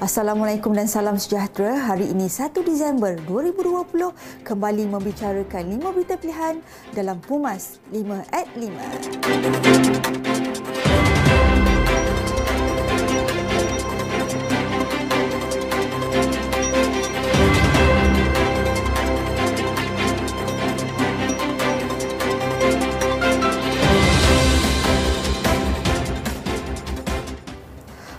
Assalamualaikum dan salam sejahtera. Hari ini 1 Disember 2020 kembali membicarakan 5 berita pilihan dalam Pumas 5 at 5.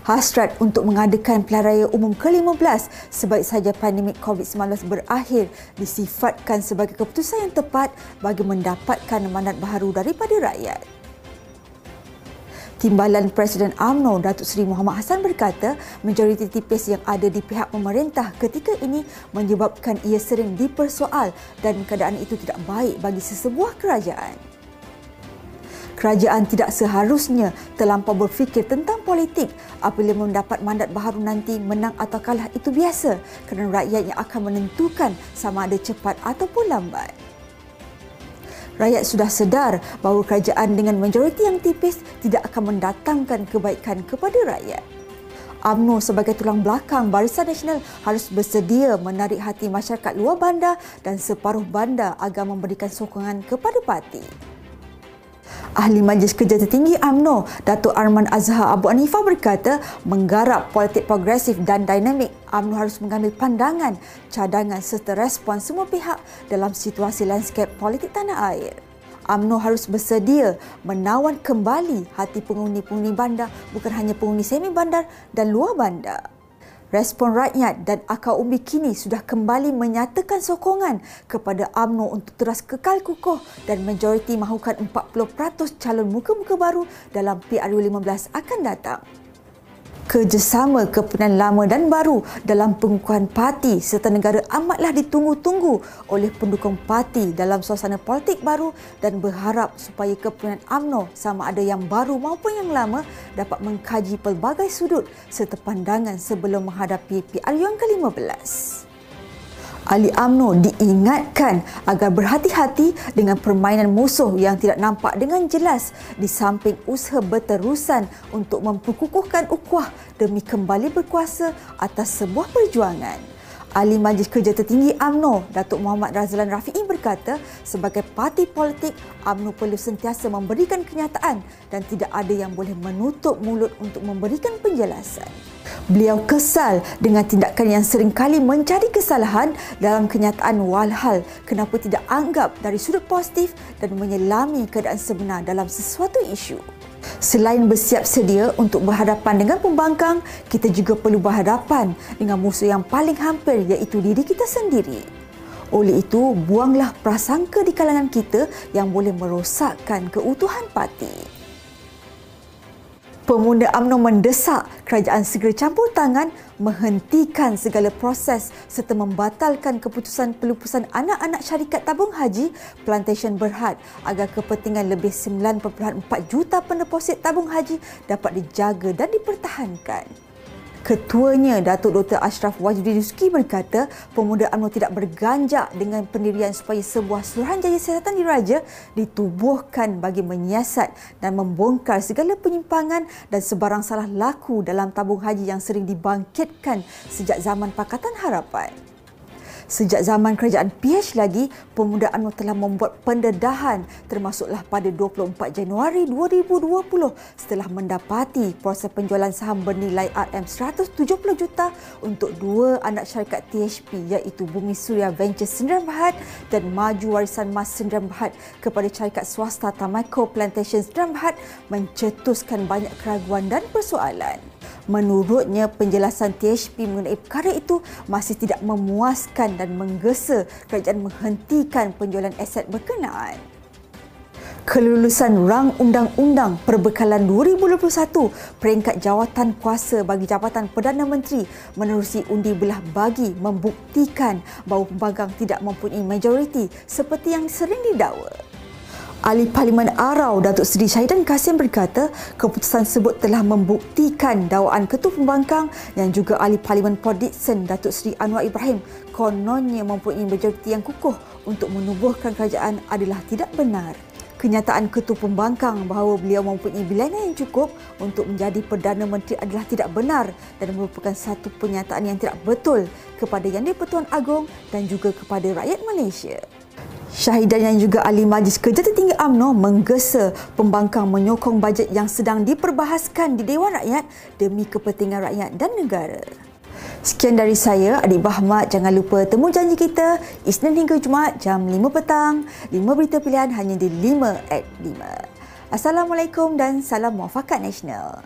Hasrat untuk mengadakan pilihan raya umum ke-15 sebaik saja pandemik COVID-19 berakhir disifatkan sebagai keputusan yang tepat bagi mendapatkan mandat baharu daripada rakyat. Timbalan Presiden AMNO Datuk Seri Muhammad Hassan berkata majoriti tipis yang ada di pihak pemerintah ketika ini menyebabkan ia sering dipersoal dan keadaan itu tidak baik bagi sesebuah kerajaan kerajaan tidak seharusnya terlampau berfikir tentang politik apabila mendapat mandat baharu nanti menang atau kalah itu biasa kerana rakyat yang akan menentukan sama ada cepat ataupun lambat. Rakyat sudah sedar bahawa kerajaan dengan majoriti yang tipis tidak akan mendatangkan kebaikan kepada rakyat. UMNO sebagai tulang belakang Barisan Nasional harus bersedia menarik hati masyarakat luar bandar dan separuh bandar agar memberikan sokongan kepada parti. Ahli Majlis Kerja Tertinggi AMNO, Datuk Arman Azhar Abu Anifah berkata, menggarap politik progresif dan dinamik, AMNO harus mengambil pandangan, cadangan serta respon semua pihak dalam situasi landscape politik tanah air. AMNO harus bersedia menawan kembali hati pengundi-pengundi bandar bukan hanya pengundi semi bandar dan luar bandar. Respon rakyat dan akar umbi kini sudah kembali menyatakan sokongan kepada AMNO untuk terus kekal kukuh dan majoriti mahukan 40% calon muka-muka baru dalam PRU 15 akan datang kerjasama kepunyaan lama dan baru dalam pengukuhan parti serta negara amatlah ditunggu-tunggu oleh pendukung parti dalam suasana politik baru dan berharap supaya kepunyaan AMNO sama ada yang baru maupun yang lama dapat mengkaji pelbagai sudut serta pandangan sebelum menghadapi PRU yang ke-15 ahli AMNO diingatkan agar berhati-hati dengan permainan musuh yang tidak nampak dengan jelas di samping usaha berterusan untuk memperkukuhkan ukhuwah demi kembali berkuasa atas sebuah perjuangan. Ahli Majlis Kerja Tertinggi AMNO, Datuk Muhammad Razlan Rafi'i berkata, sebagai parti politik, AMNO perlu sentiasa memberikan kenyataan dan tidak ada yang boleh menutup mulut untuk memberikan penjelasan. Beliau kesal dengan tindakan yang sering kali mencari kesalahan dalam kenyataan walhal kenapa tidak anggap dari sudut positif dan menyelami keadaan sebenar dalam sesuatu isu. Selain bersiap sedia untuk berhadapan dengan pembangkang, kita juga perlu berhadapan dengan musuh yang paling hampir iaitu diri kita sendiri. Oleh itu, buanglah prasangka di kalangan kita yang boleh merosakkan keutuhan parti. Pemuda UMNO mendesak kerajaan segera campur tangan menghentikan segala proses serta membatalkan keputusan pelupusan anak-anak syarikat tabung haji Plantation Berhad agar kepentingan lebih 9.4 juta pendeposit tabung haji dapat dijaga dan dipertahankan. Ketuanya Datuk Dr. Ashraf Wajdi Rizki berkata pemuda UMNO tidak berganjak dengan pendirian supaya sebuah Suruhanjaya Siasatan Diraja ditubuhkan bagi menyiasat dan membongkar segala penyimpangan dan sebarang salah laku dalam tabung haji yang sering dibangkitkan sejak zaman Pakatan Harapan. Sejak zaman kerajaan PH lagi, pemuda UMNO telah membuat pendedahan termasuklah pada 24 Januari 2020 setelah mendapati proses penjualan saham bernilai RM170 juta untuk dua anak syarikat THP iaitu Bumi Suria Venture Sendirian Berhad dan Maju Warisan Mas Sendirian Berhad kepada syarikat swasta Tamaco Plantation Sendirian Berhad mencetuskan banyak keraguan dan persoalan. Menurutnya, penjelasan THP mengenai perkara itu masih tidak memuaskan dan menggesa kerajaan menghentikan penjualan aset berkenaan. Kelulusan rang undang-undang perbekalan 2021 peringkat jawatan kuasa bagi Jabatan Perdana Menteri menerusi undi belah bagi membuktikan bahawa pembangkang tidak mempunyai majoriti seperti yang sering didakwa. Ahli Parlimen Arau Datuk Seri Syahidan Kasim berkata keputusan tersebut telah membuktikan dakwaan Ketua Pembangkang yang juga Ahli Parlimen Port Dickson Datuk Seri Anwar Ibrahim kononnya mempunyai majoriti yang kukuh untuk menubuhkan kerajaan adalah tidak benar. Kenyataan Ketua Pembangkang bahawa beliau mempunyai bilangan yang cukup untuk menjadi Perdana Menteri adalah tidak benar dan merupakan satu pernyataan yang tidak betul kepada Yang di-Pertuan Agong dan juga kepada rakyat Malaysia. Syahidan yang juga ahli majlis kerja tertinggi UMNO menggesa pembangkang menyokong bajet yang sedang diperbahaskan di Dewan Rakyat demi kepentingan rakyat dan negara. Sekian dari saya, Adik Bahmat. Jangan lupa temu janji kita Isnin hingga Jumaat jam 5 petang. 5 berita pilihan hanya di 5 at 5. Assalamualaikum dan salam muafakat nasional.